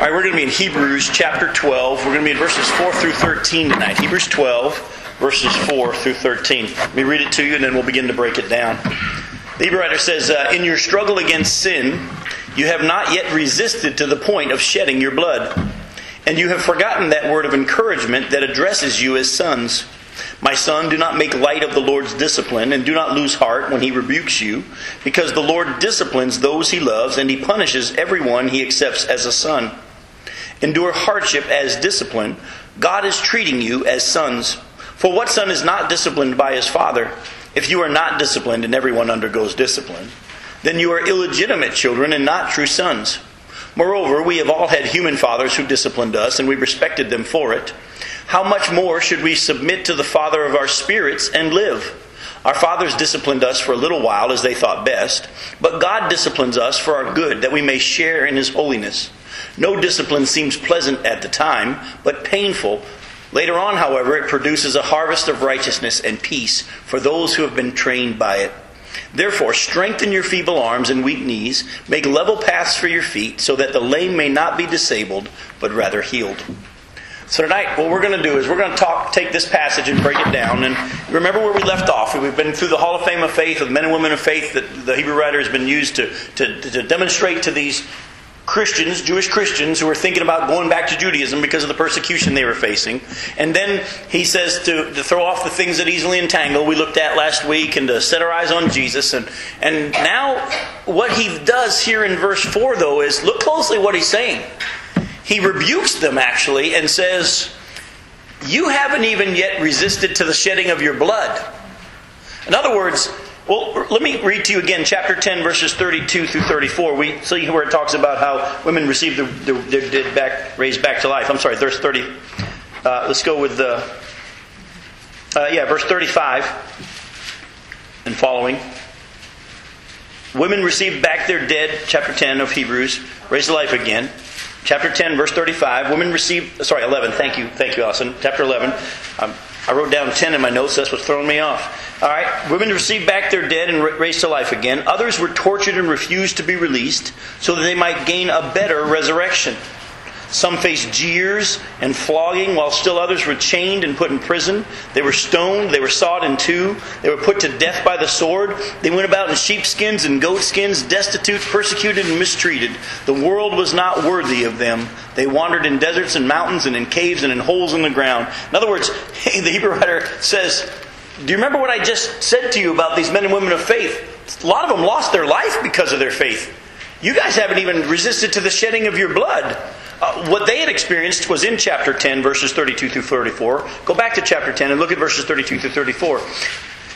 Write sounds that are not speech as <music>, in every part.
All right, we're going to be in Hebrews chapter 12. We're going to be in verses 4 through 13 tonight. Hebrews 12, verses 4 through 13. Let me read it to you and then we'll begin to break it down. The Hebrew writer says, uh, In your struggle against sin, you have not yet resisted to the point of shedding your blood. And you have forgotten that word of encouragement that addresses you as sons. My son, do not make light of the Lord's discipline, and do not lose heart when he rebukes you, because the Lord disciplines those he loves, and he punishes everyone he accepts as a son endure hardship as discipline, God is treating you as sons. For what son is not disciplined by his father? If you are not disciplined, and everyone undergoes discipline, then you are illegitimate children and not true sons. Moreover, we have all had human fathers who disciplined us, and we respected them for it. How much more should we submit to the Father of our spirits and live? Our fathers disciplined us for a little while as they thought best, but God disciplines us for our good, that we may share in His holiness. No discipline seems pleasant at the time, but painful. Later on, however, it produces a harvest of righteousness and peace for those who have been trained by it. Therefore, strengthen your feeble arms and weak knees, make level paths for your feet, so that the lame may not be disabled, but rather healed. So tonight, what we're going to do is we're going to talk, take this passage and break it down. And remember where we left off. We've been through the Hall of Fame of Faith, of men and women of faith that the Hebrew writer has been used to, to, to demonstrate to these Christians, Jewish Christians, who were thinking about going back to Judaism because of the persecution they were facing. And then he says to, to throw off the things that easily entangle we looked at last week and to set our eyes on Jesus. And, and now, what he does here in verse 4, though, is look closely what he's saying. He rebukes them, actually, and says, You haven't even yet resisted to the shedding of your blood. In other words, well, let me read to you again, chapter 10, verses 32 through 34. We see where it talks about how women receive their, dead back, raised back to life. I'm sorry, verse 30. Uh, let's go with the, uh, yeah, verse 35 and following. Women received back their dead, chapter 10 of Hebrews, raised to life again. Chapter 10, verse 35. Women received, sorry, 11. Thank you, thank you, Austin. Chapter 11. Um, I wrote down 10 in my notes. That's what's throwing me off. All right. Women received back their dead and raised to life again. Others were tortured and refused to be released so that they might gain a better resurrection. Some faced jeers and flogging, while still others were chained and put in prison. They were stoned, they were sawed in two, they were put to death by the sword. They went about in sheepskins and goatskins, destitute, persecuted, and mistreated. The world was not worthy of them. They wandered in deserts and mountains and in caves and in holes in the ground. In other words, <laughs> the Hebrew writer says, Do you remember what I just said to you about these men and women of faith? A lot of them lost their life because of their faith. You guys haven't even resisted to the shedding of your blood. Uh, what they had experienced was in chapter 10, verses 32 through 34. Go back to chapter 10 and look at verses 32 through 34.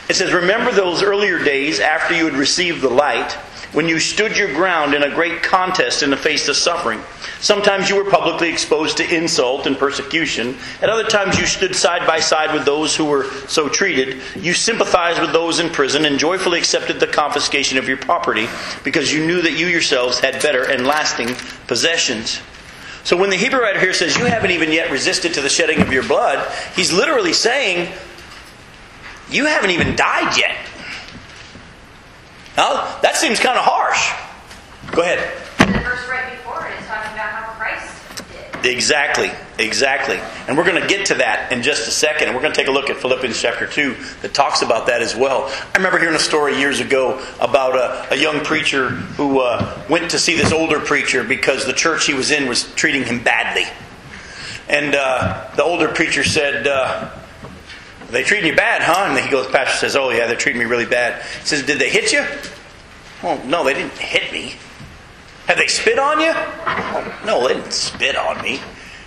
It says, Remember those earlier days after you had received the light, when you stood your ground in a great contest in the face of suffering. Sometimes you were publicly exposed to insult and persecution. At other times you stood side by side with those who were so treated. You sympathized with those in prison and joyfully accepted the confiscation of your property because you knew that you yourselves had better and lasting possessions. So when the Hebrew writer here says, You haven't even yet resisted to the shedding of your blood, he's literally saying, You haven't even died yet. Now, that seems kind of harsh. Go ahead. The verse right before it is talking about how Christ did. Exactly, exactly. And we're going to get to that in just a second. And we're going to take a look at Philippians chapter 2 that talks about that as well. I remember hearing a story years ago about a, a young preacher who uh, went to see this older preacher because the church he was in was treating him badly. And uh, the older preacher said, uh, they treating you bad, huh? And he goes, Pastor says, Oh, yeah, they're treating me really bad. He says, Did they hit you? Oh, no, they didn't hit me. Have they spit on you? No, they didn't spit on me.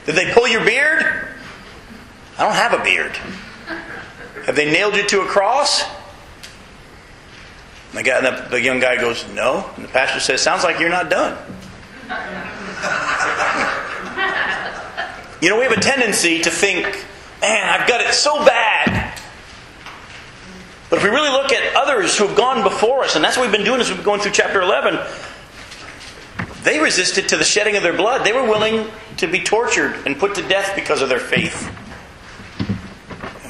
Did they pull your beard? I don't have a beard. Have they nailed you to a cross? The, guy, the, the young guy goes, No. And the pastor says, Sounds like you're not done. you know, we have a tendency to think, Man, I've got it so bad. But if we really look at others who have gone before us, and that's what we've been doing as we've been going through chapter 11, they resisted to the shedding of their blood. They were willing to be tortured and put to death because of their faith.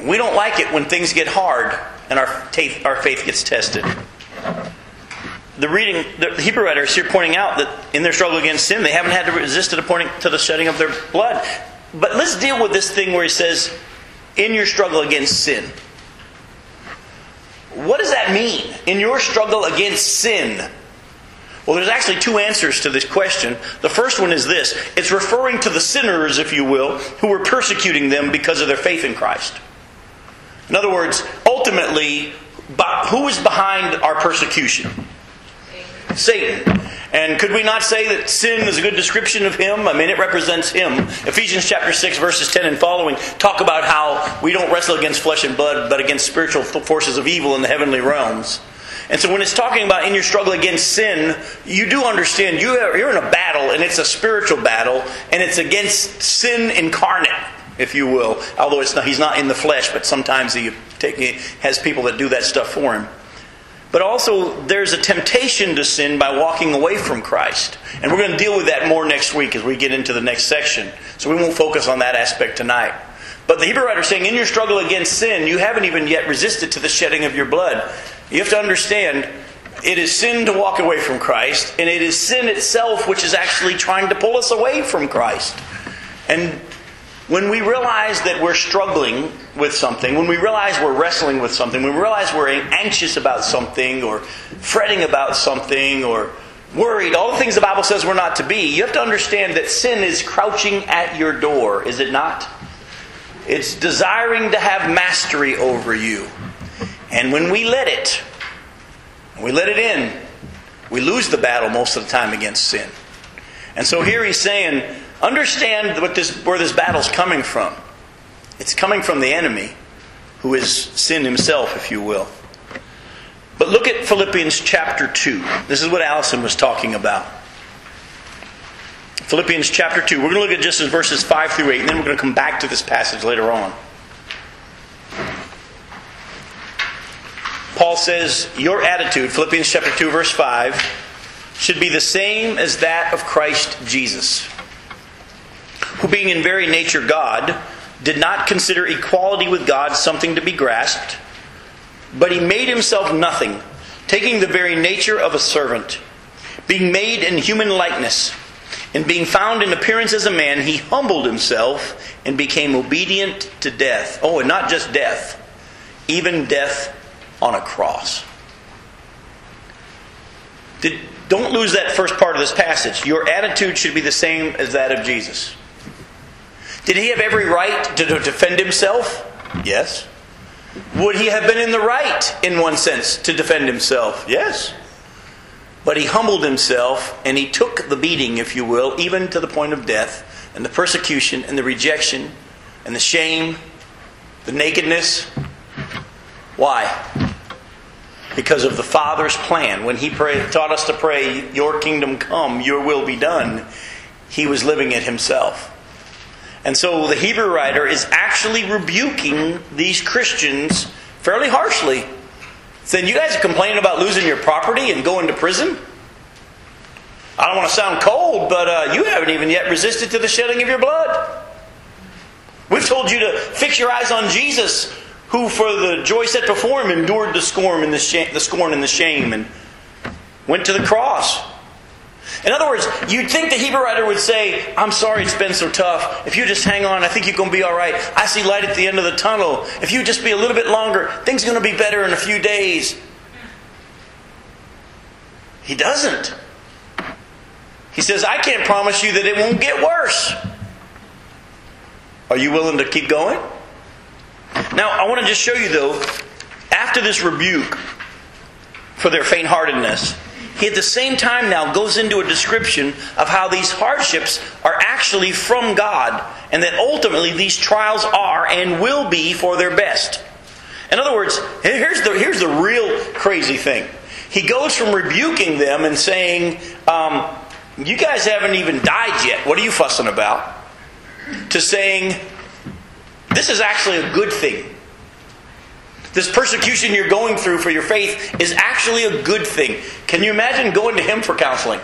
We don't like it when things get hard and our faith, our faith gets tested. the reading, the Hebrew writer is here pointing out that in their struggle against sin, they haven't had to resist to the to the shedding of their blood. But let's deal with this thing where he says, in your struggle against sin. What does that mean? In your struggle against sin? Well, there's actually two answers to this question. The first one is this it's referring to the sinners, if you will, who were persecuting them because of their faith in Christ. In other words, ultimately, who is behind our persecution? Satan. And could we not say that sin is a good description of him? I mean, it represents him. Ephesians chapter 6, verses 10 and following talk about how we don't wrestle against flesh and blood, but against spiritual forces of evil in the heavenly realms. And so when it's talking about in your struggle against sin, you do understand you are, you're in a battle, and it's a spiritual battle, and it's against sin incarnate, if you will. Although it's not, he's not in the flesh, but sometimes he, take, he has people that do that stuff for him. But also, there's a temptation to sin by walking away from Christ. And we're going to deal with that more next week as we get into the next section. So we won't focus on that aspect tonight. But the Hebrew writer is saying, in your struggle against sin, you haven't even yet resisted to the shedding of your blood. You have to understand, it is sin to walk away from Christ, and it is sin itself which is actually trying to pull us away from Christ. And when we realize that we're struggling with something, when we realize we're wrestling with something, when we realize we're anxious about something or fretting about something or worried, all the things the Bible says we're not to be, you have to understand that sin is crouching at your door, is it not? It's desiring to have mastery over you. And when we let it, we let it in, we lose the battle most of the time against sin. And so here he's saying, Understand what this, where this battle's coming from. It's coming from the enemy, who is sin himself, if you will. But look at Philippians chapter 2. This is what Allison was talking about. Philippians chapter 2. We're going to look at just verses 5 through 8, and then we're going to come back to this passage later on. Paul says, Your attitude, Philippians chapter 2, verse 5, should be the same as that of Christ Jesus who being in very nature God, did not consider equality with God something to be grasped, but he made himself nothing, taking the very nature of a servant. Being made in human likeness, and being found in appearance as a man, he humbled himself and became obedient to death. Oh, and not just death, even death on a cross. Did, don't lose that first part of this passage. Your attitude should be the same as that of Jesus. Did he have every right to defend himself? Yes. Would he have been in the right, in one sense, to defend himself? Yes. But he humbled himself and he took the beating, if you will, even to the point of death, and the persecution, and the rejection, and the shame, the nakedness. Why? Because of the Father's plan. When he prayed, taught us to pray, Your kingdom come, Your will be done, he was living it himself. And so the Hebrew writer is actually rebuking these Christians fairly harshly. Saying, You guys are complaining about losing your property and going to prison? I don't want to sound cold, but uh, you haven't even yet resisted to the shedding of your blood. We've told you to fix your eyes on Jesus, who, for the joy set before him, endured the scorn and the, sh- the scorn and the shame, and went to the cross. In other words, you'd think the Hebrew writer would say, I'm sorry it's been so tough. If you just hang on, I think you're going to be all right. I see light at the end of the tunnel. If you just be a little bit longer, things are going to be better in a few days. He doesn't. He says, I can't promise you that it won't get worse. Are you willing to keep going? Now, I want to just show you, though, after this rebuke for their faint heartedness, he at the same time now goes into a description of how these hardships are actually from God and that ultimately these trials are and will be for their best. In other words, here's the, here's the real crazy thing. He goes from rebuking them and saying, um, You guys haven't even died yet. What are you fussing about? To saying, This is actually a good thing. This persecution you're going through for your faith is actually a good thing. Can you imagine going to him for counseling?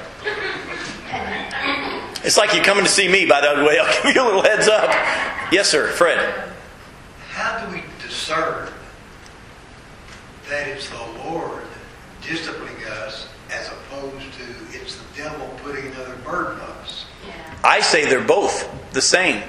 It's like you're coming to see me, by the way. I'll <laughs> give you a little heads up. Yes, sir, Fred. How do we discern that it's the Lord disciplining us as opposed to it's the devil putting another burden on us? I say they're both the same.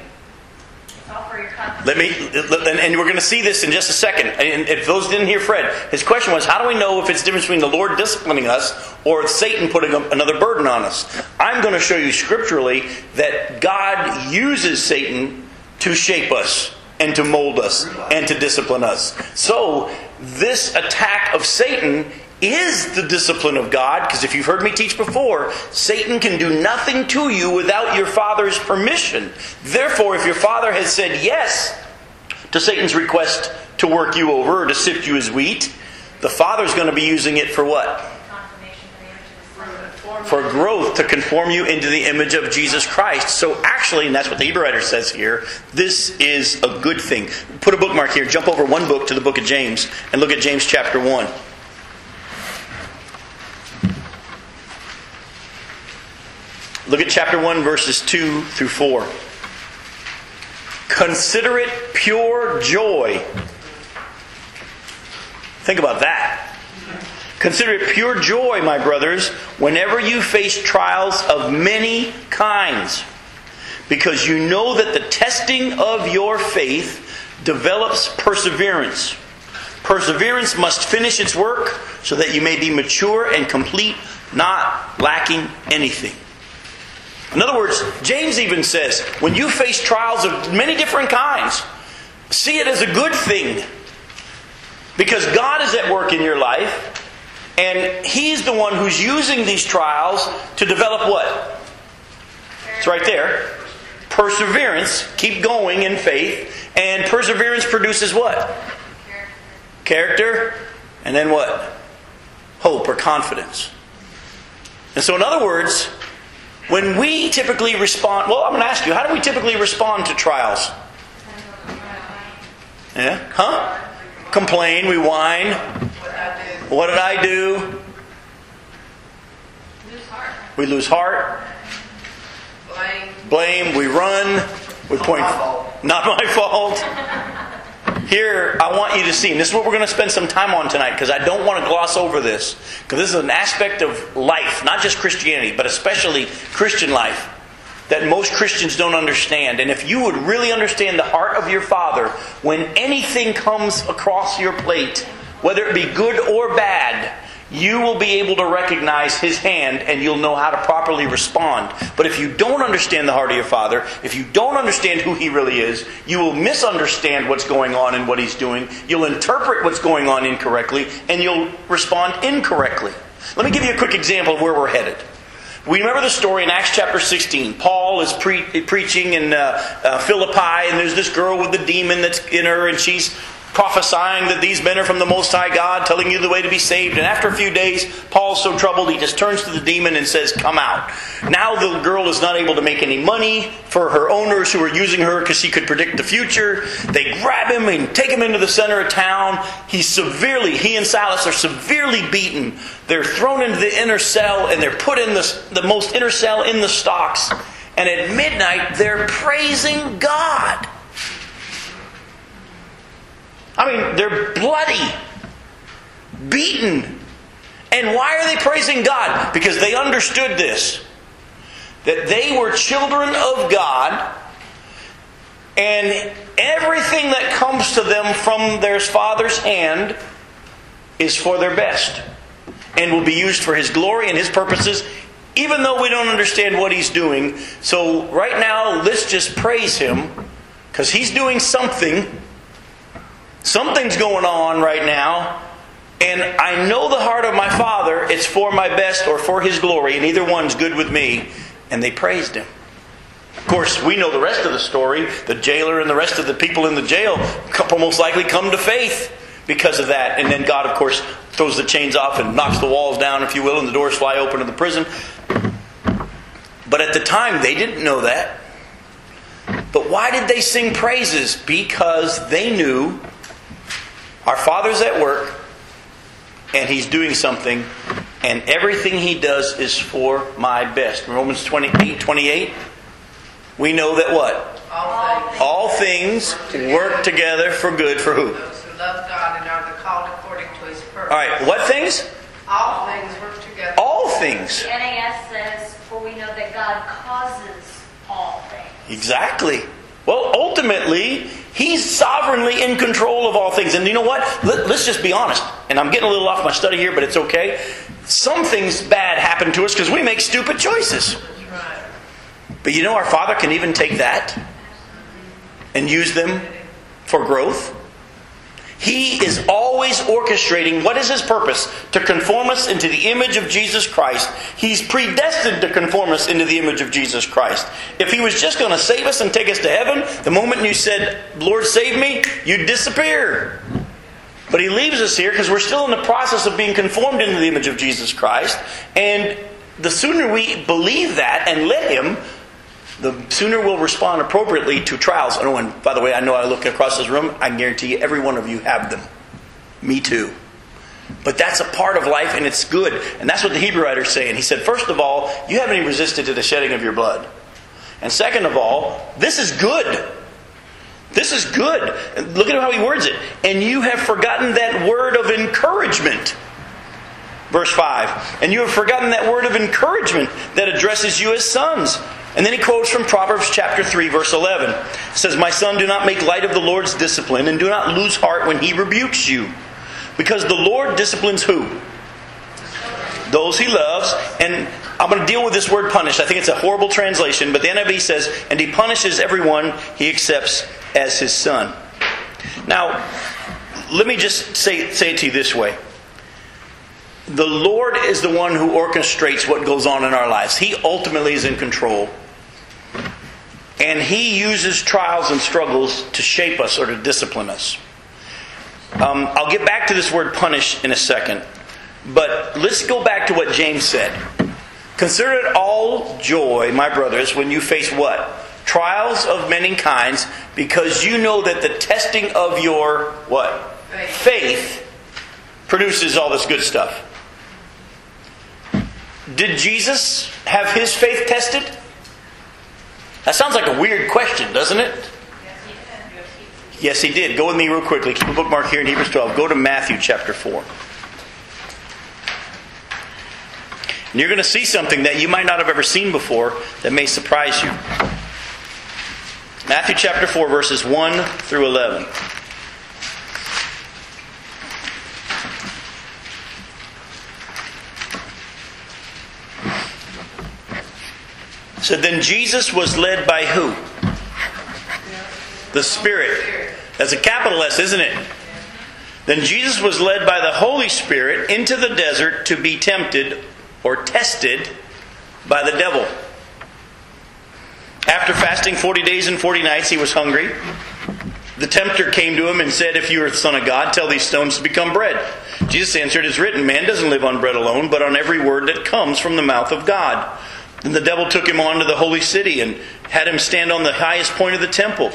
Let me, and we're going to see this in just a second. And if those didn't hear Fred, his question was, how do we know if it's difference between the Lord disciplining us or Satan putting another burden on us? I'm going to show you scripturally that God uses Satan to shape us and to mold us and to discipline us. So this attack of Satan is the discipline of God, because if you've heard me teach before, Satan can do nothing to you without your father's permission. Therefore, if your father has said yes to Satan's request to work you over or to sift you as wheat, the father's going to be using it for what? For growth to conform you into the image of Jesus Christ. So actually, and that's what the Hebrew writer says here, this is a good thing. Put a bookmark here, jump over one book to the book of James, and look at James chapter 1. Look at chapter 1, verses 2 through 4. Consider it pure joy. Think about that. Consider it pure joy, my brothers, whenever you face trials of many kinds, because you know that the testing of your faith develops perseverance. Perseverance must finish its work so that you may be mature and complete, not lacking anything. In other words, James even says when you face trials of many different kinds, see it as a good thing. Because God is at work in your life, and He's the one who's using these trials to develop what? It's right there. Perseverance. Keep going in faith. And perseverance produces what? Character. And then what? Hope or confidence. And so, in other words, when we typically respond, well, I'm going to ask you, how do we typically respond to trials? Yeah? Huh? Complain, we whine. What did I do? Lose heart. We lose heart, Blame. blame, we run, we point. my fault. Not my fault. <laughs> Here, I want you to see, and this is what we're going to spend some time on tonight because I don't want to gloss over this. Because this is an aspect of life, not just Christianity, but especially Christian life, that most Christians don't understand. And if you would really understand the heart of your Father, when anything comes across your plate, whether it be good or bad, you will be able to recognize His hand and you'll know how to properly respond. But if you don't understand the heart of your Father, if you don't understand who He really is, you will misunderstand what's going on and what He's doing. You'll interpret what's going on incorrectly and you'll respond incorrectly. Let me give you a quick example of where we're headed. We remember the story in Acts chapter 16. Paul is pre- preaching in uh, uh, Philippi, and there's this girl with the demon that's in her, and she's prophesying that these men are from the Most High God, telling you the way to be saved. And after a few days, Paul's so troubled, he just turns to the demon and says, Come out. Now the girl is not able to make any money for her owners who are using her because she could predict the future. They grab him and take him into the center of town. He's severely, he and Silas are severely beaten. They're thrown into the inner cell and they're put in the, the most inner cell in the stocks. And at midnight, they're praising God. I mean, they're bloody, beaten. And why are they praising God? Because they understood this that they were children of God, and everything that comes to them from their Father's hand is for their best and will be used for His glory and His purposes, even though we don't understand what He's doing. So, right now, let's just praise Him because He's doing something. Something's going on right now, and I know the heart of my Father. It's for my best or for His glory, and either one's good with me. And they praised Him. Of course, we know the rest of the story. The jailer and the rest of the people in the jail most likely come to faith because of that. And then God, of course, throws the chains off and knocks the walls down, if you will, and the doors fly open to the prison. But at the time, they didn't know that. But why did they sing praises? Because they knew our Father's at work and He's doing something, and everything He does is for my best. Romans 28 28. We know that what? All things. All things work together for good for who? Those who love God and are called according to His purpose. All right, what things? All things work together. All things. The NAS says, for we know that God causes all things. Exactly. Well, ultimately, He's sovereignly in control of all things. And you know what? Let, us just be honest. And I'm getting a little off my study here, but it's okay. Some things bad happen to us because we make stupid choices. But you know, our Father can even take that and use them for growth. He is always orchestrating what is his purpose? To conform us into the image of Jesus Christ. He's predestined to conform us into the image of Jesus Christ. If he was just going to save us and take us to heaven, the moment you said, Lord, save me, you'd disappear. But he leaves us here because we're still in the process of being conformed into the image of Jesus Christ. And the sooner we believe that and let him, the sooner we'll respond appropriately to trials. Oh, and by the way, I know I look across this room, I guarantee every one of you have them. Me too. But that's a part of life and it's good. And that's what the Hebrew writer's saying. He said, first of all, you haven't even resisted to the shedding of your blood. And second of all, this is good. This is good. Look at how he words it. And you have forgotten that word of encouragement. Verse 5. And you have forgotten that word of encouragement that addresses you as sons. And then he quotes from Proverbs chapter 3, verse 11. It says, My son, do not make light of the Lord's discipline, and do not lose heart when he rebukes you. Because the Lord disciplines who? Those he loves. And I'm going to deal with this word punish. I think it's a horrible translation, but the NIV says, And he punishes everyone he accepts as his son. Now, let me just say, say it to you this way the Lord is the one who orchestrates what goes on in our lives. He ultimately is in control. And He uses trials and struggles to shape us or to discipline us. Um, I'll get back to this word punish in a second. But let's go back to what James said. Consider it all joy, my brothers, when you face what? Trials of many kinds, because you know that the testing of your what? Faith. Faith produces all this good stuff. Did Jesus have his faith tested? That sounds like a weird question, doesn't it? Yes, he did. Go with me real quickly. Keep a bookmark here in Hebrews 12. Go to Matthew chapter 4. And you're going to see something that you might not have ever seen before that may surprise you. Matthew chapter 4, verses 1 through 11. So then Jesus was led by who? The Spirit. That's a capital S, isn't it? Then Jesus was led by the Holy Spirit into the desert to be tempted or tested by the devil. After fasting 40 days and 40 nights, he was hungry. The tempter came to him and said, If you are the Son of God, tell these stones to become bread. Jesus answered, It is written, Man doesn't live on bread alone, but on every word that comes from the mouth of God. Then the devil took him on to the holy city and had him stand on the highest point of the temple.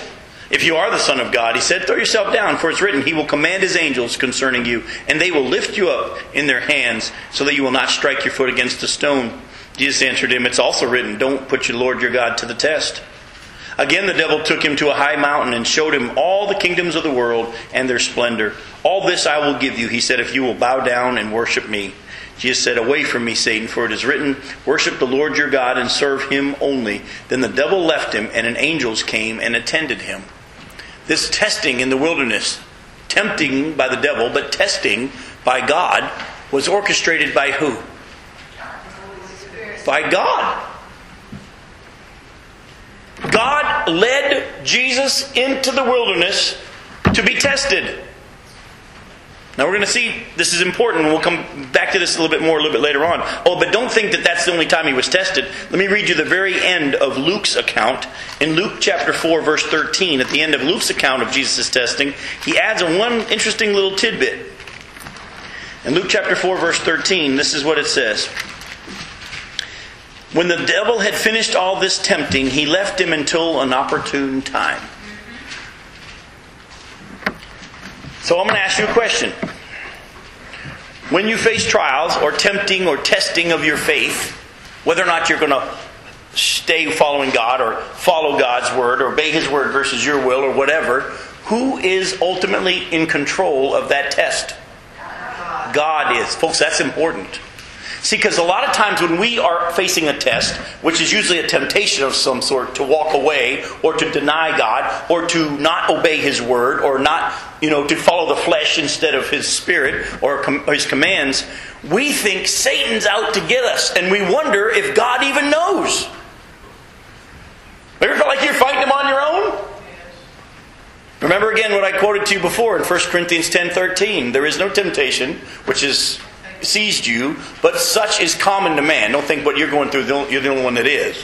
If you are the Son of God, he said, throw yourself down, for it's written, He will command His angels concerning you, and they will lift you up in their hands, so that you will not strike your foot against a stone. Jesus answered him, It's also written, Don't put your Lord your God to the test. Again, the devil took him to a high mountain and showed him all the kingdoms of the world and their splendor. All this I will give you, he said, if you will bow down and worship me. Jesus said, Away from me, Satan, for it is written, Worship the Lord your God and serve him only. Then the devil left him, and an angels came and attended him. This testing in the wilderness, tempting by the devil, but testing by God, was orchestrated by who? By God. God led Jesus into the wilderness to be tested. Now we're going to see this is important, we'll come back to this a little bit more a little bit later on. Oh, but don't think that that's the only time he was tested. Let me read you the very end of Luke's account. In Luke chapter 4, verse 13, at the end of Luke's account of Jesus' testing, he adds a one interesting little tidbit. In Luke chapter 4, verse 13, this is what it says. When the devil had finished all this tempting, he left him until an opportune time. So I'm going to ask you a question. When you face trials or tempting or testing of your faith, whether or not you're going to stay following God or follow God's word or obey His word versus your will or whatever, who is ultimately in control of that test? God is. Folks, that's important. See, because a lot of times when we are facing a test, which is usually a temptation of some sort to walk away or to deny God or to not obey His word or not, you know, to follow the flesh instead of His spirit or His commands, we think Satan's out to get us and we wonder if God even knows. Ever felt like you're fighting him on your own? Remember again what I quoted to you before in 1 Corinthians 10:13. There is no temptation which has seized you, but such is common to man. Don't think what you're going through, you're the only one that is.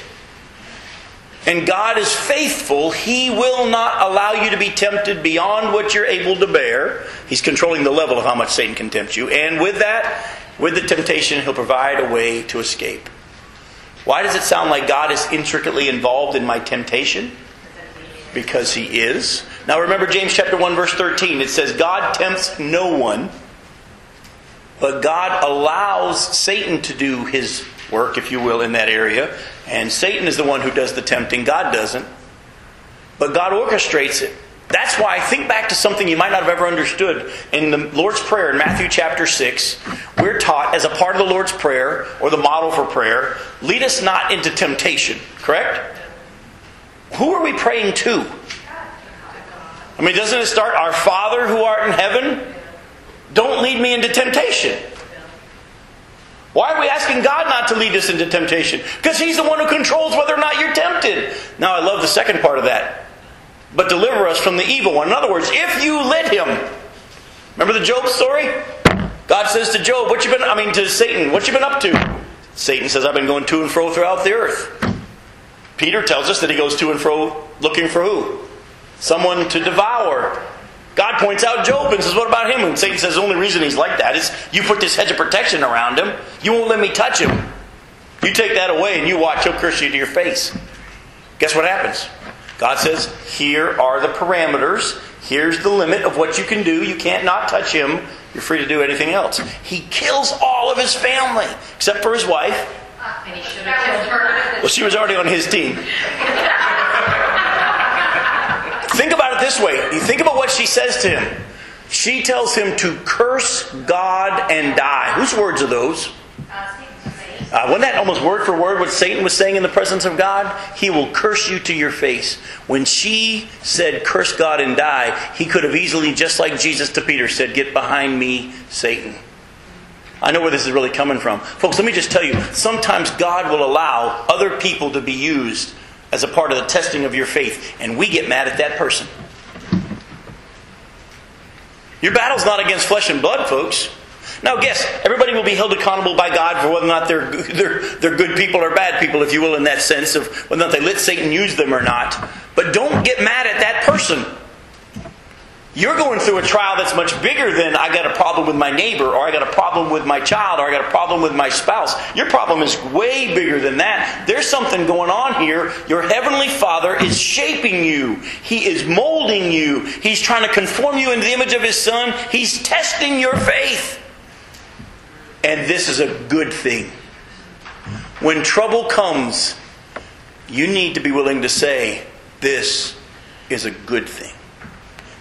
And God is faithful. He will not allow you to be tempted beyond what you're able to bear. He's controlling the level of how much Satan can tempt you. And with that, with the temptation, He'll provide a way to escape. Why does it sound like God is intricately involved in my temptation? Because He is. Now remember James chapter 1 verse 13. It says God tempts no one, but God allows Satan to do his work, if you will, in that area. And Satan is the one who does the tempting. God doesn't. But God orchestrates it. That's why I think back to something you might not have ever understood. In the Lord's Prayer in Matthew chapter 6, we're taught as a part of the Lord's Prayer, or the model for prayer, lead us not into temptation, correct? Who are we praying to? I mean, doesn't it start, Our Father who art in heaven? Don't lead me into temptation. Why are we asking God not to lead us into temptation? Because He's the one who controls whether or not you're tempted. Now, I love the second part of that. But deliver us from the evil one. In other words, if you let Him. Remember the Job story? God says to Job, What you been, I mean, to Satan, what you been up to? Satan says, I've been going to and fro throughout the earth. Peter tells us that he goes to and fro looking for who? Someone to devour. God points out Job and says, What about him? And Satan says, The only reason he's like that is you put this hedge of protection around him. You won't let me touch him. You take that away and you watch, he'll curse you to your face. Guess what happens? God says, Here are the parameters. Here's the limit of what you can do. You can't not touch him. You're free to do anything else. He kills all of his family, except for his wife. And he should have killed her. Well, she was already on his team. <laughs> think about it this way. You think about what she says to him. She tells him to curse God and die. Whose words are those? Uh, wasn't that almost word for word what Satan was saying in the presence of God? He will curse you to your face. When she said, curse God and die, he could have easily, just like Jesus to Peter, said, Get behind me, Satan. I know where this is really coming from. Folks, let me just tell you sometimes God will allow other people to be used as a part of the testing of your faith, and we get mad at that person. Your battle's not against flesh and blood, folks. Now, guess everybody will be held accountable by God for whether or not they're, <laughs> they're, they're good people or bad people, if you will, in that sense of whether or not they let Satan use them or not. But don't get mad at that person. You're going through a trial that's much bigger than I got a problem with my neighbor, or I got a problem with my child, or I got a problem with my spouse. Your problem is way bigger than that. There's something going on here. Your heavenly Father is shaping you, He is molding you, He's trying to conform you into the image of His Son, He's testing your faith. And this is a good thing. When trouble comes, you need to be willing to say, This is a good thing.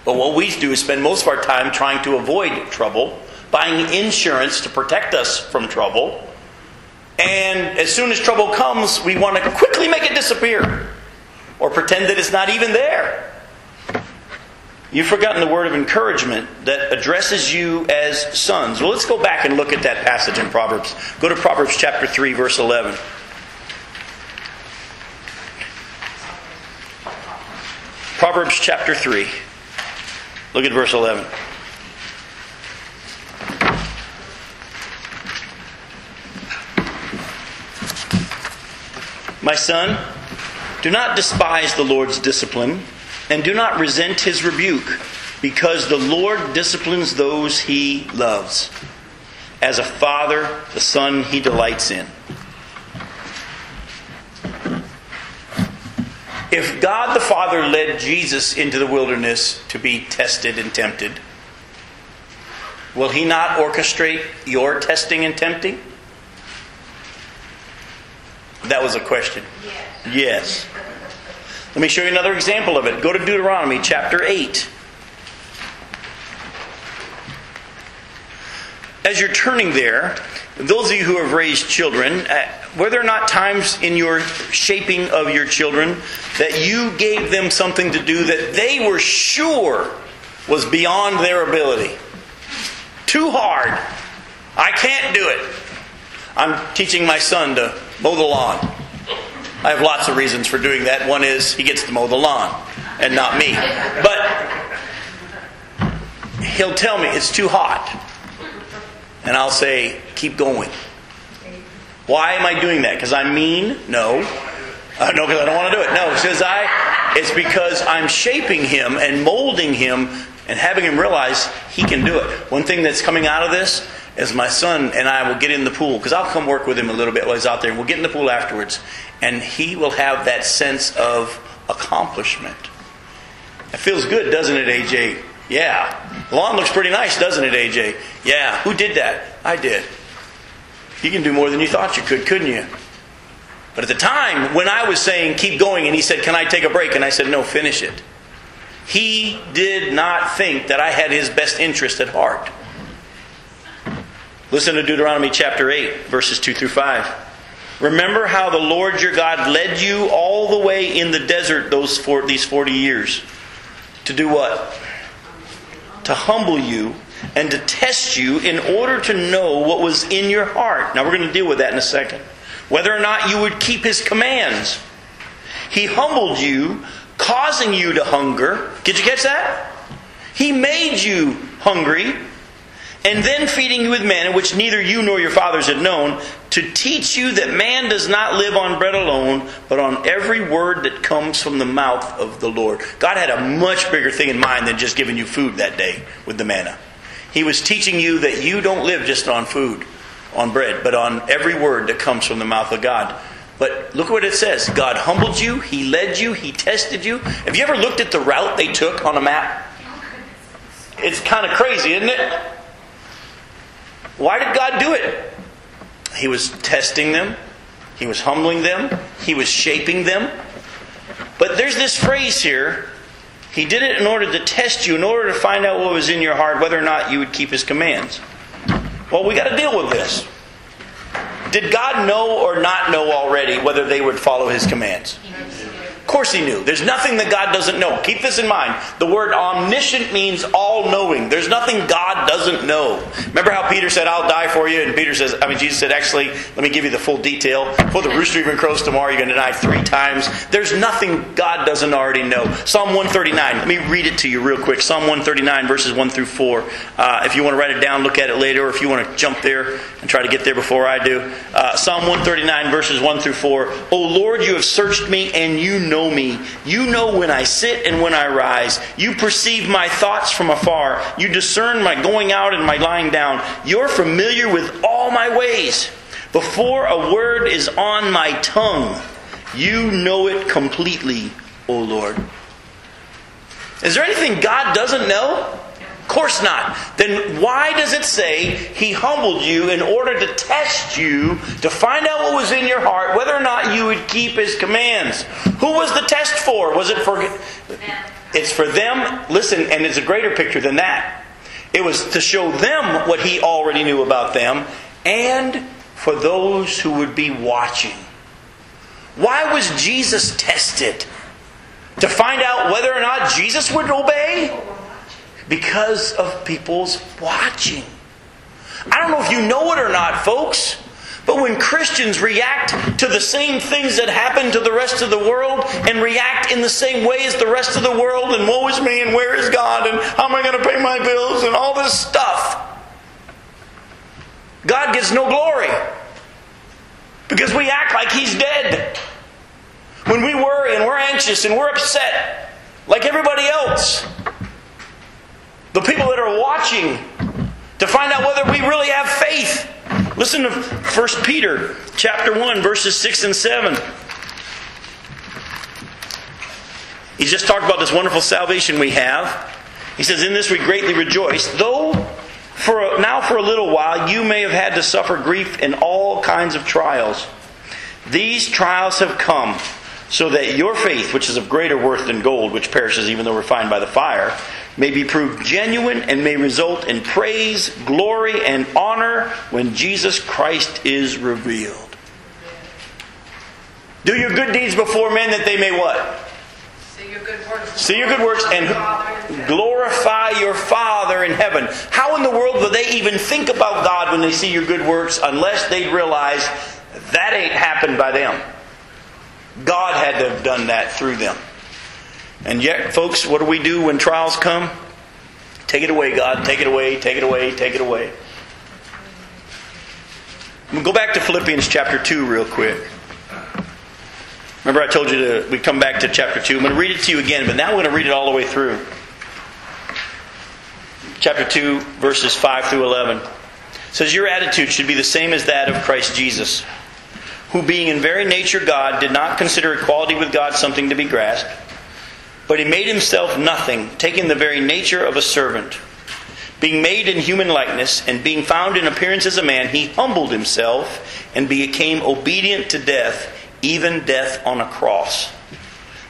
But what we do is spend most of our time trying to avoid trouble, buying insurance to protect us from trouble. And as soon as trouble comes, we want to quickly make it disappear or pretend that it's not even there. You've forgotten the word of encouragement that addresses you as sons. Well, let's go back and look at that passage in Proverbs. Go to Proverbs chapter 3, verse 11. Proverbs chapter 3. Look at verse 11. My son, do not despise the Lord's discipline, and do not resent his rebuke, because the Lord disciplines those he loves. As a father, the son he delights in. If God the Father led Jesus into the wilderness to be tested and tempted, will He not orchestrate your testing and tempting? That was a question. Yes. Yes. Let me show you another example of it. Go to Deuteronomy chapter 8. As you're turning there, those of you who have raised children, uh, were there not times in your shaping of your children that you gave them something to do that they were sure was beyond their ability? Too hard. I can't do it. I'm teaching my son to mow the lawn. I have lots of reasons for doing that. One is he gets to mow the lawn and not me. But he'll tell me it's too hot. And I'll say, keep going. Why am I doing that? Because I'm mean? No. Uh, no, because I don't want to do it. No, because I. It's because I'm shaping him and molding him and having him realize he can do it. One thing that's coming out of this is my son and I will get in the pool because I'll come work with him a little bit while he's out there. We'll get in the pool afterwards, and he will have that sense of accomplishment. It feels good, doesn't it, AJ? Yeah. The lawn looks pretty nice, doesn't it, AJ? Yeah. Who did that? I did. You can do more than you thought you could, couldn't you? But at the time, when I was saying, keep going, and he said, Can I take a break? And I said, No, finish it. He did not think that I had his best interest at heart. Listen to Deuteronomy chapter 8, verses 2 through 5. Remember how the Lord your God led you all the way in the desert those four, these 40 years. To do what? To humble you and to test you in order to know what was in your heart. Now we're going to deal with that in a second. Whether or not you would keep his commands. He humbled you, causing you to hunger. Did you catch that? He made you hungry and then feeding you with manna, which neither you nor your fathers had known, to teach you that man does not live on bread alone, but on every word that comes from the mouth of the Lord. God had a much bigger thing in mind than just giving you food that day with the manna. He was teaching you that you don't live just on food, on bread, but on every word that comes from the mouth of God. But look what it says God humbled you, He led you, He tested you. Have you ever looked at the route they took on a map? It's kind of crazy, isn't it? Why did God do it? He was testing them, He was humbling them, He was shaping them. But there's this phrase here He did it in order to test you, in order to find out what was in your heart, whether or not you would keep His commands. Well, we got to deal with this. Did God know or not know already whether they would follow His commands? Of course he knew. There's nothing that God doesn't know. Keep this in mind. The word omniscient means all knowing. There's nothing God doesn't know. Remember how Peter said, I'll die for you? And Peter says, I mean, Jesus said, actually, let me give you the full detail. Before the rooster even crows tomorrow, you're going to die three times. There's nothing God doesn't already know. Psalm 139. Let me read it to you real quick. Psalm 139, verses 1 through 4. Uh, if you want to write it down, look at it later, or if you want to jump there and try to get there before I do. Uh, Psalm 139, verses 1 through 4. O Lord, you have searched me and you know know me. You know when I sit and when I rise. You perceive my thoughts from afar. You discern my going out and my lying down. You're familiar with all my ways. Before a word is on my tongue, you know it completely, O Lord. Is there anything God doesn't know? Of course not. Then why does it say he humbled you in order to test you to find out what was in your heart, whether or not you would keep his commands? Who was the test for? Was it for It's for them. Listen, and it's a greater picture than that. It was to show them what he already knew about them and for those who would be watching. Why was Jesus tested? To find out whether or not Jesus would obey? Because of people's watching. I don't know if you know it or not, folks, but when Christians react to the same things that happen to the rest of the world and react in the same way as the rest of the world, and woe is me, and where is God, and how am I going to pay my bills, and all this stuff, God gets no glory because we act like He's dead. When we worry and we're anxious and we're upset, like everybody else, the people that are watching to find out whether we really have faith. Listen to 1 Peter chapter 1 verses 6 and 7. He's just talked about this wonderful salvation we have. He says, In this we greatly rejoice, though for now for a little while you may have had to suffer grief in all kinds of trials. These trials have come so that your faith, which is of greater worth than gold, which perishes even though refined by the fire, may be proved genuine and may result in praise, glory, and honor when Jesus Christ is revealed. Do your good deeds before men that they may what? See your good works. See your good works and glorify your Father in heaven. How in the world will they even think about God when they see your good works unless they realize that ain't happened by them? God had to have done that through them. And yet, folks, what do we do when trials come? Take it away, God. Take it away, take it away, take it away. Go back to Philippians chapter 2 real quick. Remember, I told you to we come back to chapter 2. I'm going to read it to you again, but now we're going to read it all the way through. Chapter 2, verses 5 through 11. It says, Your attitude should be the same as that of Christ Jesus, who, being in very nature God, did not consider equality with God something to be grasped, but he made himself nothing, taking the very nature of a servant. Being made in human likeness, and being found in appearance as a man, he humbled himself and became obedient to death even death on a cross.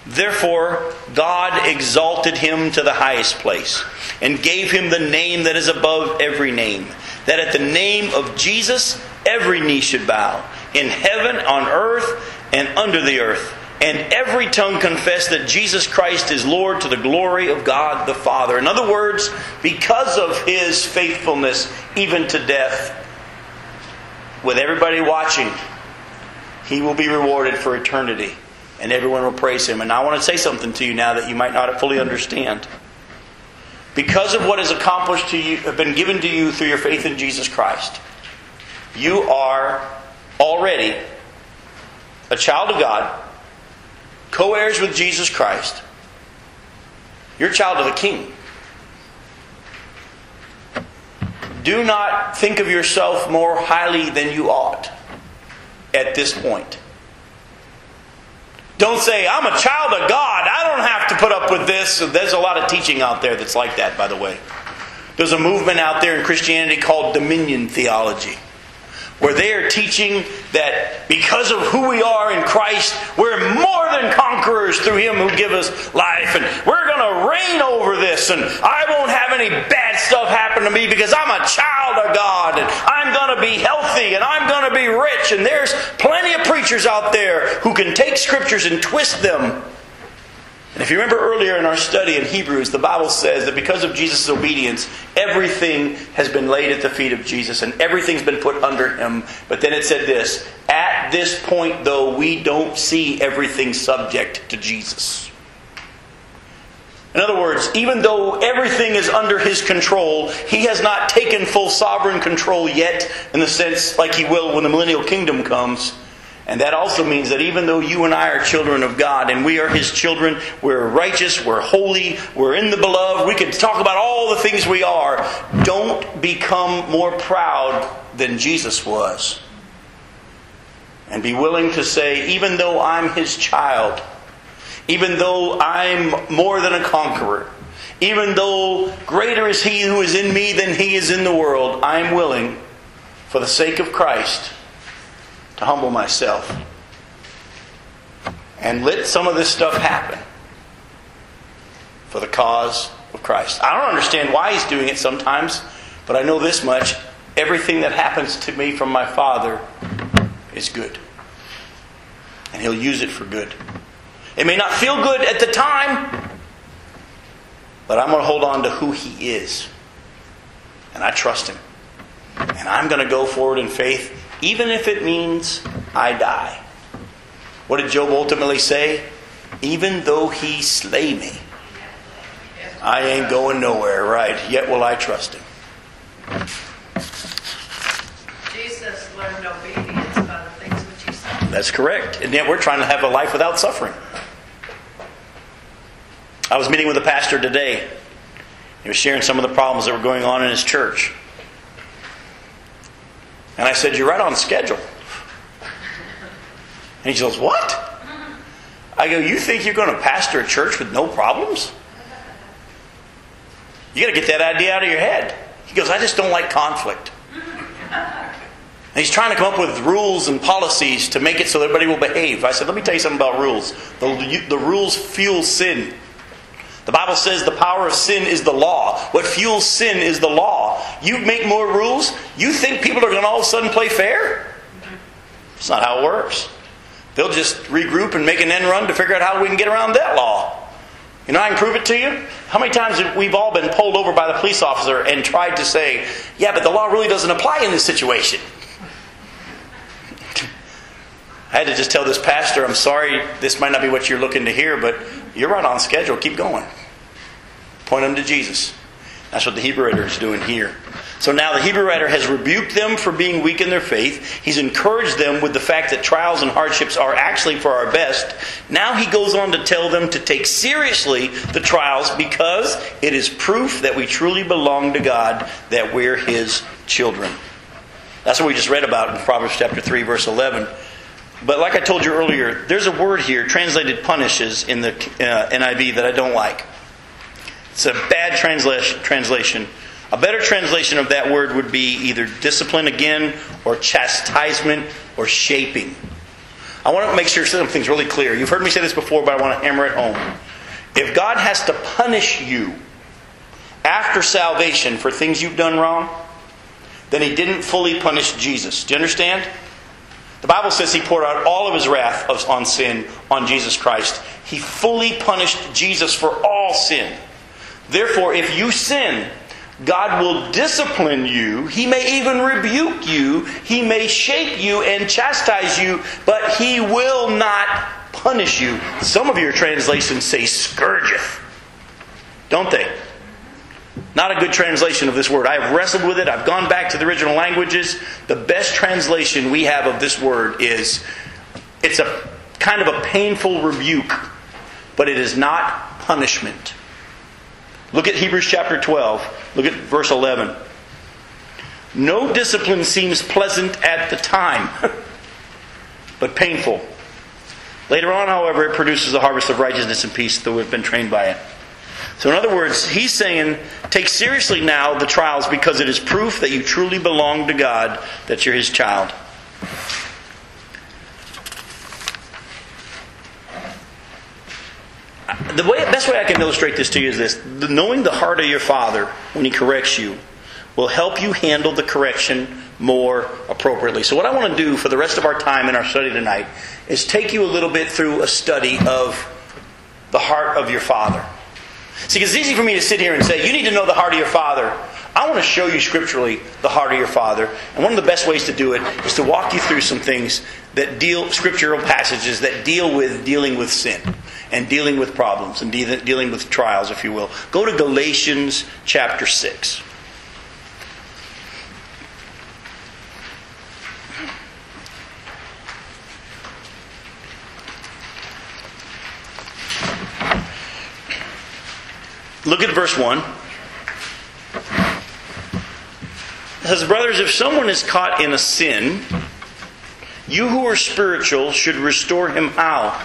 Therefore, God exalted him to the highest place and gave him the name that is above every name, that at the name of Jesus every knee should bow, in heaven, on earth, and under the earth, and every tongue confess that Jesus Christ is Lord to the glory of God the Father. In other words, because of his faithfulness even to death, with everybody watching, he will be rewarded for eternity, and everyone will praise him. And I want to say something to you now that you might not fully understand. Because of what has accomplished to you, been given to you through your faith in Jesus Christ, you are already a child of God, co heirs with Jesus Christ. You're a child of the King. Do not think of yourself more highly than you ought at this point. Don't say, I'm a child of God. I don't have to put up with this. There's a lot of teaching out there that's like that, by the way. There's a movement out there in Christianity called dominion theology, where they are teaching that because of who we are in Christ, we're more than conquerors through Him who gives us life, and we're going to reign over this, and I won't have any bad stuff happen to me because I'm a child of God, and I'm going to be healthy, and I'm going to be rich, and there's plenty of preachers out there who can take scriptures and twist them and if you remember earlier in our study in Hebrews, the Bible says that because of Jesus' obedience, everything has been laid at the feet of Jesus and everything's been put under him. But then it said this At this point, though, we don't see everything subject to Jesus. In other words, even though everything is under his control, he has not taken full sovereign control yet, in the sense like he will when the millennial kingdom comes. And that also means that even though you and I are children of God and we are His children, we're righteous, we're holy, we're in the beloved, we could talk about all the things we are. Don't become more proud than Jesus was. And be willing to say, even though I'm His child, even though I'm more than a conqueror, even though greater is He who is in me than He is in the world, I'm willing, for the sake of Christ, humble myself and let some of this stuff happen for the cause of Christ. I don't understand why he's doing it sometimes, but I know this much everything that happens to me from my Father is good. And he'll use it for good. It may not feel good at the time, but I'm going to hold on to who he is. And I trust him. And I'm going to go forward in faith even if it means I die. What did Job ultimately say? Even though he slay me, I ain't going nowhere, right? Yet will I trust him. Jesus learned obedience by the things which he said. That's correct. And yet we're trying to have a life without suffering. I was meeting with a pastor today. He was sharing some of the problems that were going on in his church. And I said, You're right on schedule. And he goes, What? I go, You think you're going to pastor a church with no problems? You got to get that idea out of your head. He goes, I just don't like conflict. And he's trying to come up with rules and policies to make it so everybody will behave. I said, let me tell you something about rules. The, the rules fuel sin. The Bible says the power of sin is the law. What fuels sin is the law. You make more rules, you think people are going to all of a sudden play fair? It's not how it works. They'll just regroup and make an end run to figure out how we can get around that law. You know, I can prove it to you. How many times have we've all been pulled over by the police officer and tried to say, yeah, but the law really doesn't apply in this situation? <laughs> I had to just tell this pastor, I'm sorry, this might not be what you're looking to hear, but you're right on schedule. Keep going. Point them to Jesus. That's what the Hebrew writer is doing here. So now the Hebrew writer has rebuked them for being weak in their faith. He's encouraged them with the fact that trials and hardships are actually for our best. Now he goes on to tell them to take seriously the trials because it is proof that we truly belong to God, that we're his children. That's what we just read about in Proverbs chapter 3 verse 11. But like I told you earlier, there's a word here translated punishes in the uh, NIV that I don't like. It's a bad translation. translation. A better translation of that word would be either discipline again, or chastisement, or shaping. I want to make sure something's really clear. You've heard me say this before, but I want to hammer it home. If God has to punish you after salvation for things you've done wrong, then He didn't fully punish Jesus. Do you understand? The Bible says he poured out all of his wrath on sin on Jesus Christ. He fully punished Jesus for all sin. Therefore, if you sin, God will discipline you. He may even rebuke you. He may shape you and chastise you, but He will not punish you. Some of your translations say scourgeth, don't they? Not a good translation of this word. I have wrestled with it. I've gone back to the original languages. The best translation we have of this word is it's a kind of a painful rebuke, but it is not punishment. Look at Hebrews chapter 12. Look at verse 11. No discipline seems pleasant at the time, <laughs> but painful. Later on, however, it produces a harvest of righteousness and peace, though we've been trained by it. So, in other words, he's saying, take seriously now the trials because it is proof that you truly belong to God, that you're his child. The way, best way I can illustrate this to you is this knowing the heart of your father when he corrects you will help you handle the correction more appropriately. So, what I want to do for the rest of our time in our study tonight is take you a little bit through a study of the heart of your father. See, it's easy for me to sit here and say, you need to know the heart of your father. I want to show you scripturally the heart of your father. And one of the best ways to do it is to walk you through some things that deal, scriptural passages that deal with dealing with sin and dealing with problems and de- dealing with trials, if you will. Go to Galatians chapter 6. Look at verse 1. It says, Brothers, if someone is caught in a sin, you who are spiritual should restore him how?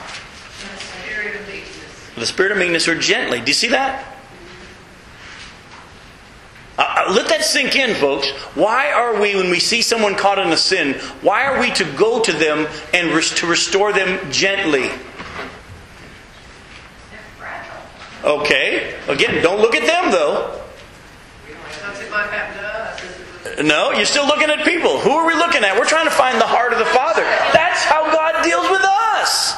The spirit of meekness. Or gently. Do you see that? Uh, uh, let that sink in, folks. Why are we, when we see someone caught in a sin, why are we to go to them and res- to restore them gently? They're fragile. Okay. Again, don't look at them though. No, you're still looking at people. Who are we looking at? We're trying to find the heart of the Father. That's how God deals with us.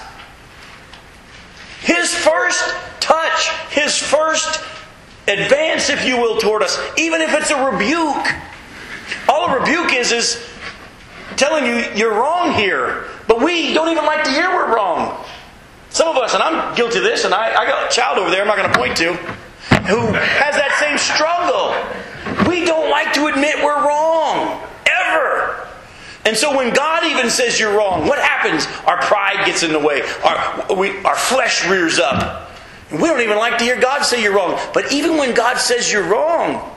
His first touch, His first advance, if you will, toward us, even if it's a rebuke. All a rebuke is is telling you you're wrong here. But we don't even like to hear we're wrong. Some of us, and I'm guilty of this, and I, I got a child over there I'm not going to point to, who has that same struggle. We don't like to admit we're wrong. Ever. And so when God even says you're wrong, what happens? Our pride gets in the way. Our, we, our flesh rears up. We don't even like to hear God say you're wrong. But even when God says you're wrong,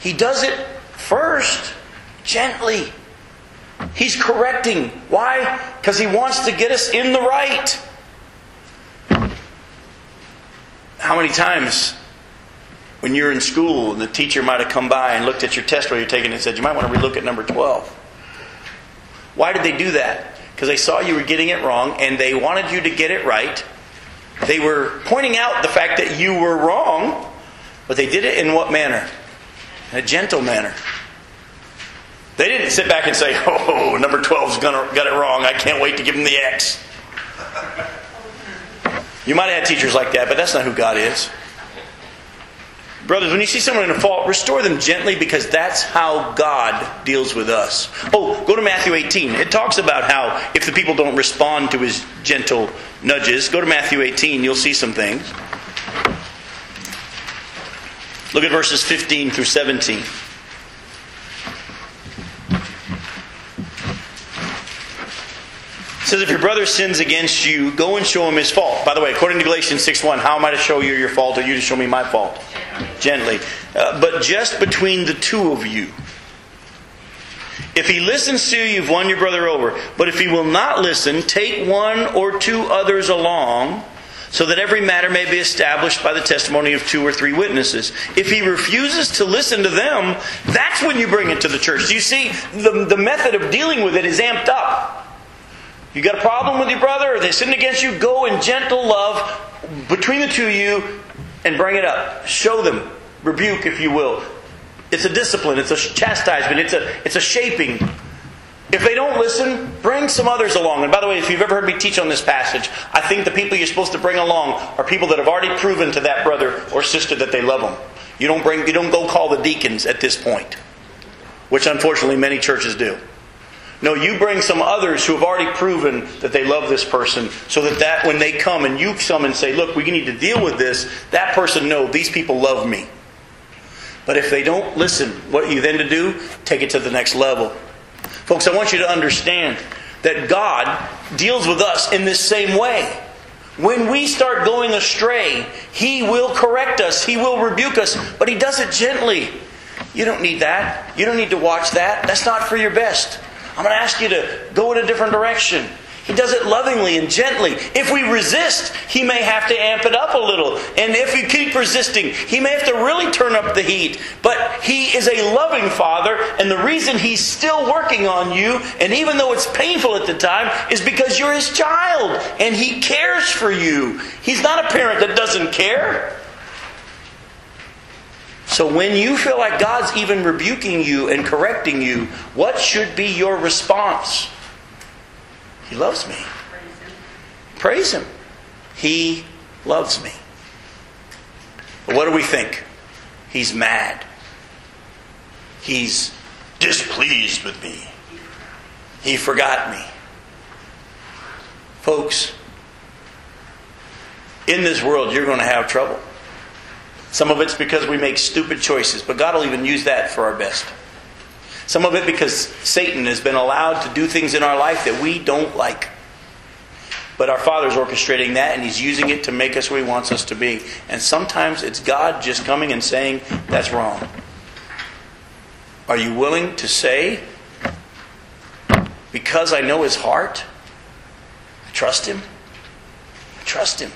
He does it first, gently. He's correcting. Why? Because He wants to get us in the right. How many times when you're in school and the teacher might have come by and looked at your test while you're taking it and said, You might want to relook at number 12. Why did they do that? Because they saw you were getting it wrong and they wanted you to get it right. They were pointing out the fact that you were wrong, but they did it in what manner? In a gentle manner. They didn't sit back and say, <laughs> Oh, number 12's got it wrong. I can't wait to give him the X. You might have teachers like that, but that's not who God is. Brothers, when you see someone in a fault, restore them gently because that's how God deals with us. Oh, go to Matthew 18. It talks about how if the people don't respond to his gentle nudges, go to Matthew 18, you'll see some things. Look at verses 15 through 17. Says, if your brother sins against you, go and show him his fault. By the way, according to Galatians 6 1, how am I to show you your fault or you to show me my fault? Gently. Uh, but just between the two of you. If he listens to you, you've won your brother over. But if he will not listen, take one or two others along, so that every matter may be established by the testimony of two or three witnesses. If he refuses to listen to them, that's when you bring it to the church. Do you see, the, the method of dealing with it is amped up. You got a problem with your brother, they sin against you, go in gentle love between the two of you and bring it up. Show them. Rebuke, if you will. It's a discipline, it's a chastisement, it's a, it's a shaping. If they don't listen, bring some others along. And by the way, if you've ever heard me teach on this passage, I think the people you're supposed to bring along are people that have already proven to that brother or sister that they love them. You don't bring you don't go call the deacons at this point, which unfortunately many churches do. No, you bring some others who have already proven that they love this person so that, that when they come and you come and say, look, we need to deal with this, that person know these people love me. But if they don't listen, what are you then to do? Take it to the next level. Folks, I want you to understand that God deals with us in this same way. When we start going astray, He will correct us, He will rebuke us, but He does it gently. You don't need that. You don't need to watch that. That's not for your best. I'm going to ask you to go in a different direction. He does it lovingly and gently. If we resist, he may have to amp it up a little. And if we keep resisting, he may have to really turn up the heat. But he is a loving father, and the reason he's still working on you, and even though it's painful at the time, is because you're his child and he cares for you. He's not a parent that doesn't care. So when you feel like God's even rebuking you and correcting you, what should be your response? He loves me. Praise Him. He loves me. But what do we think? He's mad. He's displeased with me. He forgot me. Folks, in this world, you're going to have trouble. Some of it's because we make stupid choices, but God will even use that for our best. Some of it because Satan has been allowed to do things in our life that we don't like. But our Father's orchestrating that, and He's using it to make us where He wants us to be. And sometimes it's God just coming and saying, That's wrong. Are you willing to say, Because I know His heart, I trust Him? I trust Him.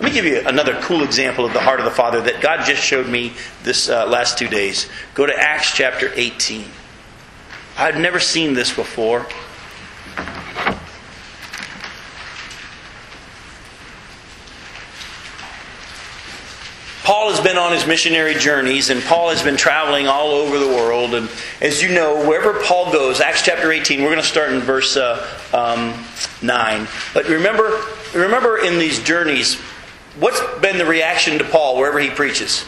Let me give you another cool example of the heart of the Father that God just showed me this uh, last two days. Go to Acts chapter 18. I've never seen this before. Paul has been on his missionary journeys, and Paul has been traveling all over the world. And as you know, wherever Paul goes, Acts chapter 18, we're going to start in verse uh, um, 9. But remember, remember in these journeys, what's been the reaction to Paul wherever he preaches?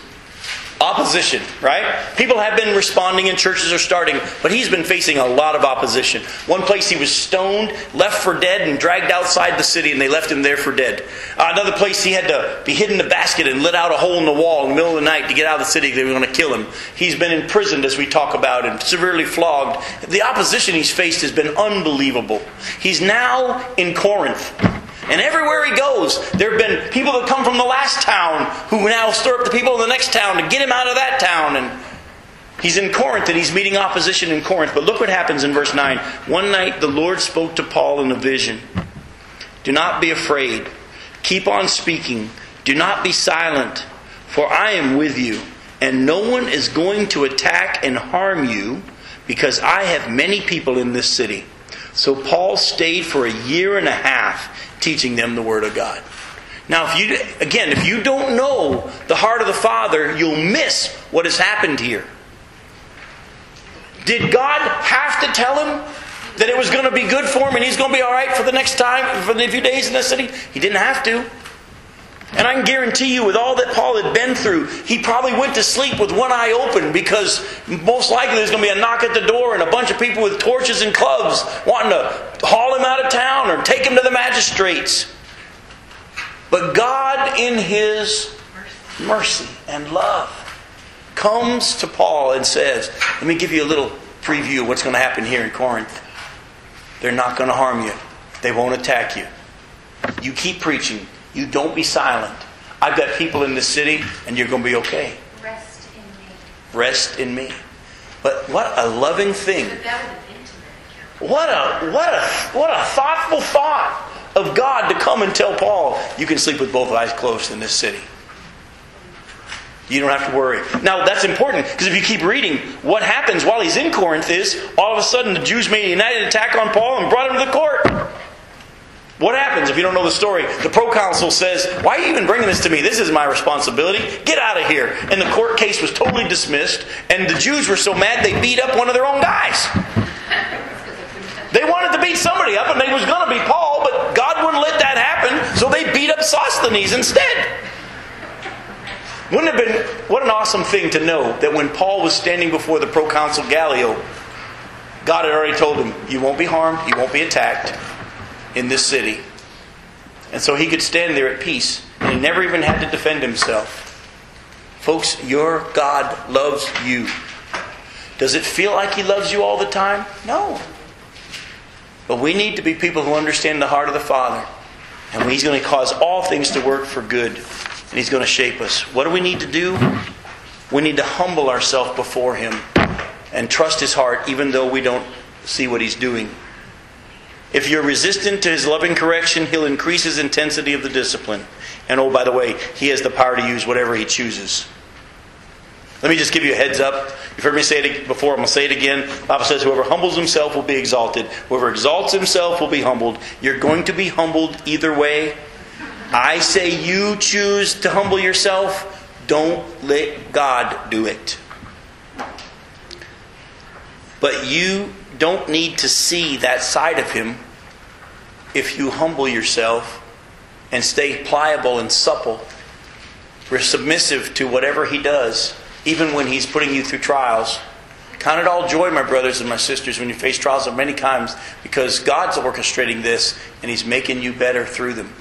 Opposition, right? People have been responding and churches are starting, but he's been facing a lot of opposition. One place he was stoned, left for dead, and dragged outside the city, and they left him there for dead. Uh, another place he had to be hidden in a basket and let out a hole in the wall in the middle of the night to get out of the city. They were going to kill him. He's been imprisoned, as we talk about, and severely flogged. The opposition he's faced has been unbelievable. He's now in Corinth. And everywhere he goes, there have been people that come from the last town who now stir up the people in the next town to get him out of that town. And he's in Corinth and he's meeting opposition in Corinth. But look what happens in verse 9. One night the Lord spoke to Paul in a vision Do not be afraid. Keep on speaking. Do not be silent, for I am with you, and no one is going to attack and harm you because I have many people in this city. So Paul stayed for a year and a half teaching them the Word of God. Now, if you, again, if you don't know the heart of the Father, you'll miss what has happened here. Did God have to tell him that it was going to be good for him and he's going to be all right for the next time, for the few days in the city? He didn't have to. And I can guarantee you, with all that Paul had been through, he probably went to sleep with one eye open because most likely there's going to be a knock at the door and a bunch of people with torches and clubs wanting to haul him out of town or take him to the magistrates. But God, in His mercy and love, comes to Paul and says, Let me give you a little preview of what's going to happen here in Corinth. They're not going to harm you, they won't attack you. You keep preaching, you don't be silent. I've got people in the city, and you're going to be okay. Rest in me. Rest in me. But what a loving thing. But that was an intimate account. What a what a what a thoughtful thought of God to come and tell Paul, you can sleep with both eyes closed in this city. You don't have to worry. Now that's important because if you keep reading, what happens while he's in Corinth is all of a sudden the Jews made a united attack on Paul and brought him to the court. What happens if you don't know the story? The proconsul says, Why are you even bringing this to me? This is my responsibility. Get out of here. And the court case was totally dismissed, and the Jews were so mad they beat up one of their own guys. They wanted to beat somebody up, and they was going to be Paul, but God wouldn't let that happen, so they beat up Sosthenes instead. Wouldn't it have been what an awesome thing to know that when Paul was standing before the proconsul Gallio, God had already told him, You won't be harmed, you won't be attacked in this city. And so he could stand there at peace, and he never even had to defend himself. Folks, your God loves you. Does it feel like he loves you all the time? No. But we need to be people who understand the heart of the Father. And He's going to cause all things to work for good. And He's going to shape us. What do we need to do? We need to humble ourselves before Him and trust His heart, even though we don't see what He's doing. If you're resistant to His loving correction, He'll increase His intensity of the discipline. And oh, by the way, He has the power to use whatever He chooses. Let me just give you a heads up. You've heard me say it before. I'm going to say it again. The Bible says, "Whoever humbles himself will be exalted. Whoever exalts himself will be humbled." You're going to be humbled either way. I say you choose to humble yourself. Don't let God do it. But you don't need to see that side of Him if you humble yourself and stay pliable and supple. We're submissive to whatever He does even when He's putting you through trials. Count it all joy, my brothers and my sisters, when you face trials of many times, because God's orchestrating this and He's making you better through them.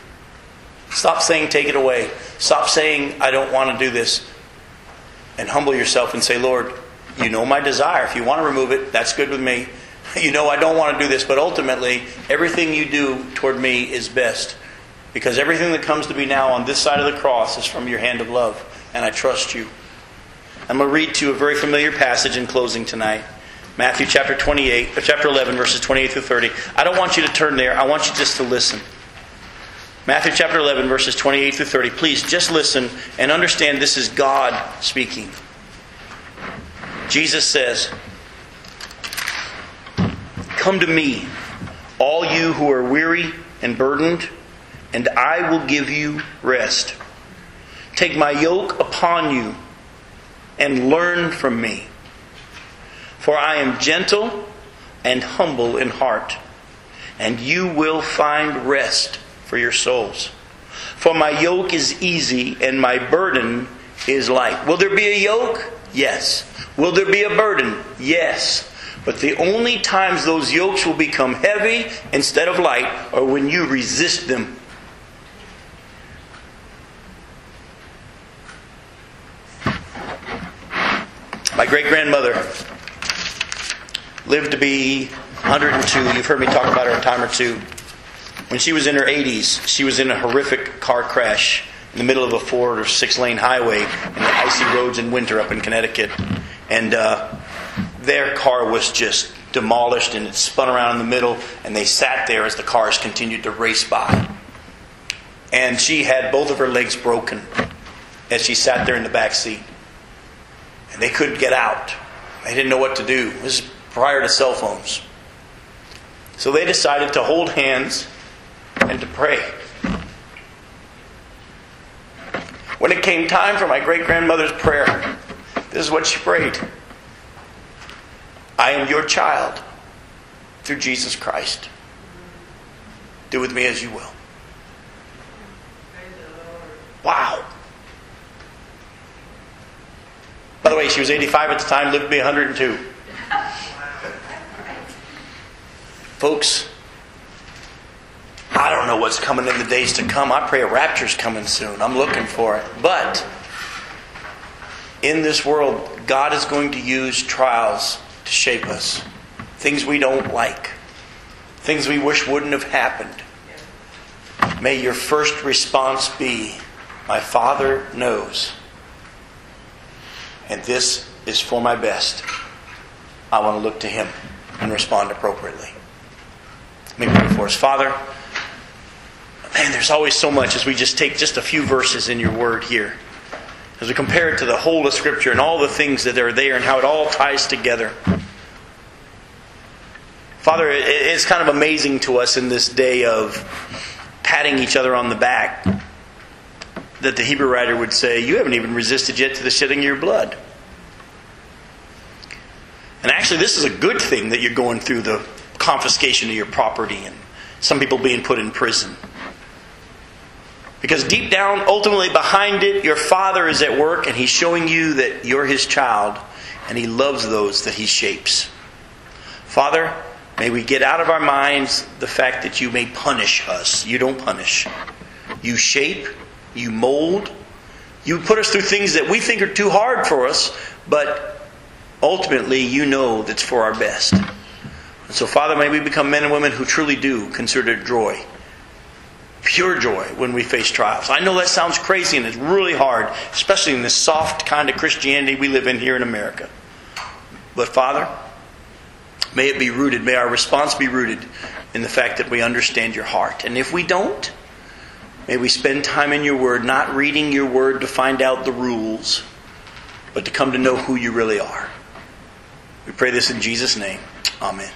Stop saying, take it away. Stop saying, I don't want to do this. And humble yourself and say, Lord, you know my desire. If you want to remove it, that's good with me. <laughs> You know I don't want to do this, but ultimately, everything you do toward me is best. Because everything that comes to me now on this side of the cross is from your hand of love, and I trust you. I'm going to read to you a very familiar passage in closing tonight. Matthew chapter 28, or chapter 11, verses 28 through 30. I don't want you to turn there. I want you just to listen. Matthew chapter 11, verses 28 through 30. Please just listen and understand this is God speaking. Jesus says, Come to me, all you who are weary and burdened, and I will give you rest. Take my yoke upon you and learn from me. For I am gentle and humble in heart, and you will find rest for your souls. For my yoke is easy and my burden is light. Will there be a yoke? Yes. Will there be a burden? Yes. But the only times those yokes will become heavy instead of light are when you resist them. My great grandmother lived to be 102. You've heard me talk about her a time or two. When she was in her 80s, she was in a horrific car crash in the middle of a four or six lane highway in the icy roads in winter up in Connecticut. And uh, their car was just demolished and it spun around in the middle, and they sat there as the cars continued to race by. And she had both of her legs broken as she sat there in the back seat. And they couldn't get out. They didn't know what to do. This is prior to cell phones. So they decided to hold hands and to pray. When it came time for my great grandmother's prayer, this is what she prayed I am your child through Jesus Christ. Do with me as you will. Wow. By the way, she was 85 at the time, lived to be 102. Folks, I don't know what's coming in the days to come. I pray a rapture's coming soon. I'm looking for it. But in this world, God is going to use trials to shape us. Things we don't like, things we wish wouldn't have happened. May your first response be, My Father knows, and this is for my best. I want to look to Him and respond appropriately. Let me pray for us. Father, man, there's always so much as we just take just a few verses in your word here. As we compare it to the whole of Scripture and all the things that are there and how it all ties together. Father, it's kind of amazing to us in this day of patting each other on the back that the Hebrew writer would say, You haven't even resisted yet to the shedding of your blood. And actually, this is a good thing that you're going through the confiscation of your property and some people being put in prison. Because deep down, ultimately behind it, your Father is at work and He's showing you that you're His child and He loves those that He shapes. Father, may we get out of our minds the fact that you may punish us. You don't punish. You shape, you mold, you put us through things that we think are too hard for us, but ultimately you know that's for our best. And so, Father, may we become men and women who truly do consider it joy, pure joy, when we face trials. I know that sounds crazy and it's really hard, especially in this soft kind of Christianity we live in here in America. But, Father, may it be rooted, may our response be rooted in the fact that we understand your heart. And if we don't, may we spend time in your word, not reading your word to find out the rules, but to come to know who you really are. We pray this in Jesus' name. Amen.